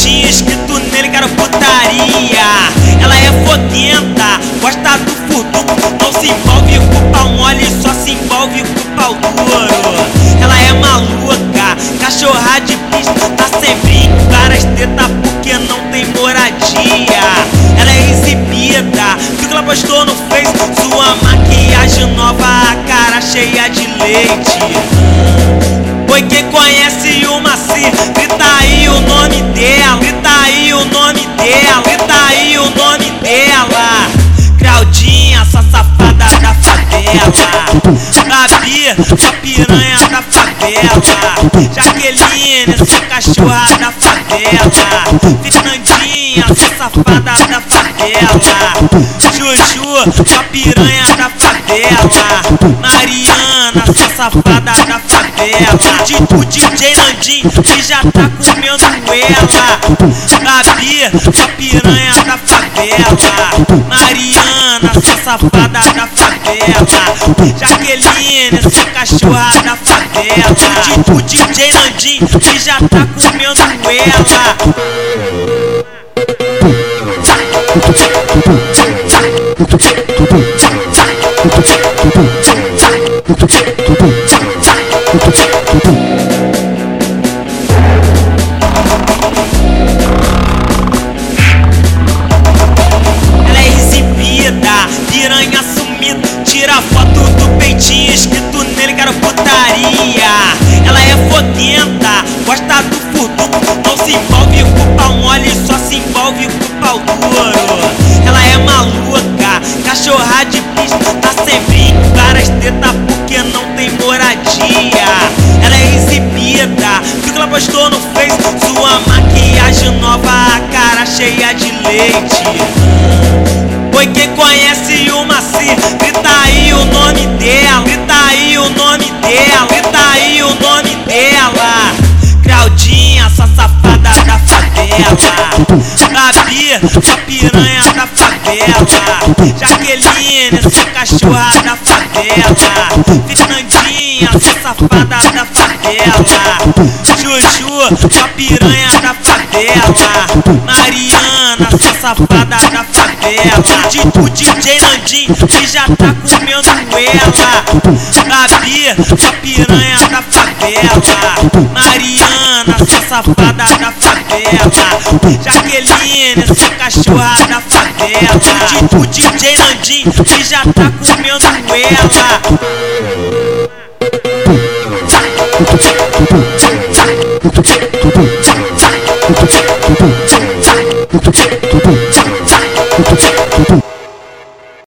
tinha escrito nele que era putaria. Ela é foguenta, gosta do furtuco não se envolve com pau mole, só se envolve com pau duro. Ela é maluca, cachorra de pista, tá sempre em várias tetas porque não tem moradia. Ela é exibida, tudo que ela postou no Face, sua maquiagem nova, a cara cheia de leite. Oi, quem conhece grita aí o nome dela, grita aí o nome dela, grita aí o nome dela. Claudinha, essa safada da favela. Gabi, essa piranha da favela. Jaqueline, essa cachorra da favela. Fernandinha, essa safada da favela. Juju, essa piranha da favela. Mariana, essa safada da favela. O DJ Nandinho que já tá comendo ela. Gabi, essa piranha da favela. Mariana, essa safada da favela. Jaqueline, essa cachorra da favela. O DJ Nandinho que já tá comendo ela. Ela é exibida, piranha sumida. Tira foto do peitinho escrito nele, quero putaria. Ela é foguenta, gosta do furduco. Não se envolve com pau pista. Tá sempre em várias tetas porque não tem moradia. Ela é exibida, viu que ela postou no Face. Sua maquiagem nova, a cara cheia de leite. Oi, quem conhece o Maci, grita aí o nome dela, grita aí o nome dela, grita aí o nome dela. Claudinha, essa safada da. Gabi, essa piranha da favela. Jaqueline, essa cachorra da favela. Fernandinha, essa safada da favela. Juju, essa piranha da favela. Mariana, essa safada da favela. O DJ Nandinho que já tá comendo ela. Gabi, essa piranha da favela. Mariana, essa safada da favela. Jaqueline, essa cachorra da favela. O DJ Nandinho que já tá comendo ela. 不不不不不。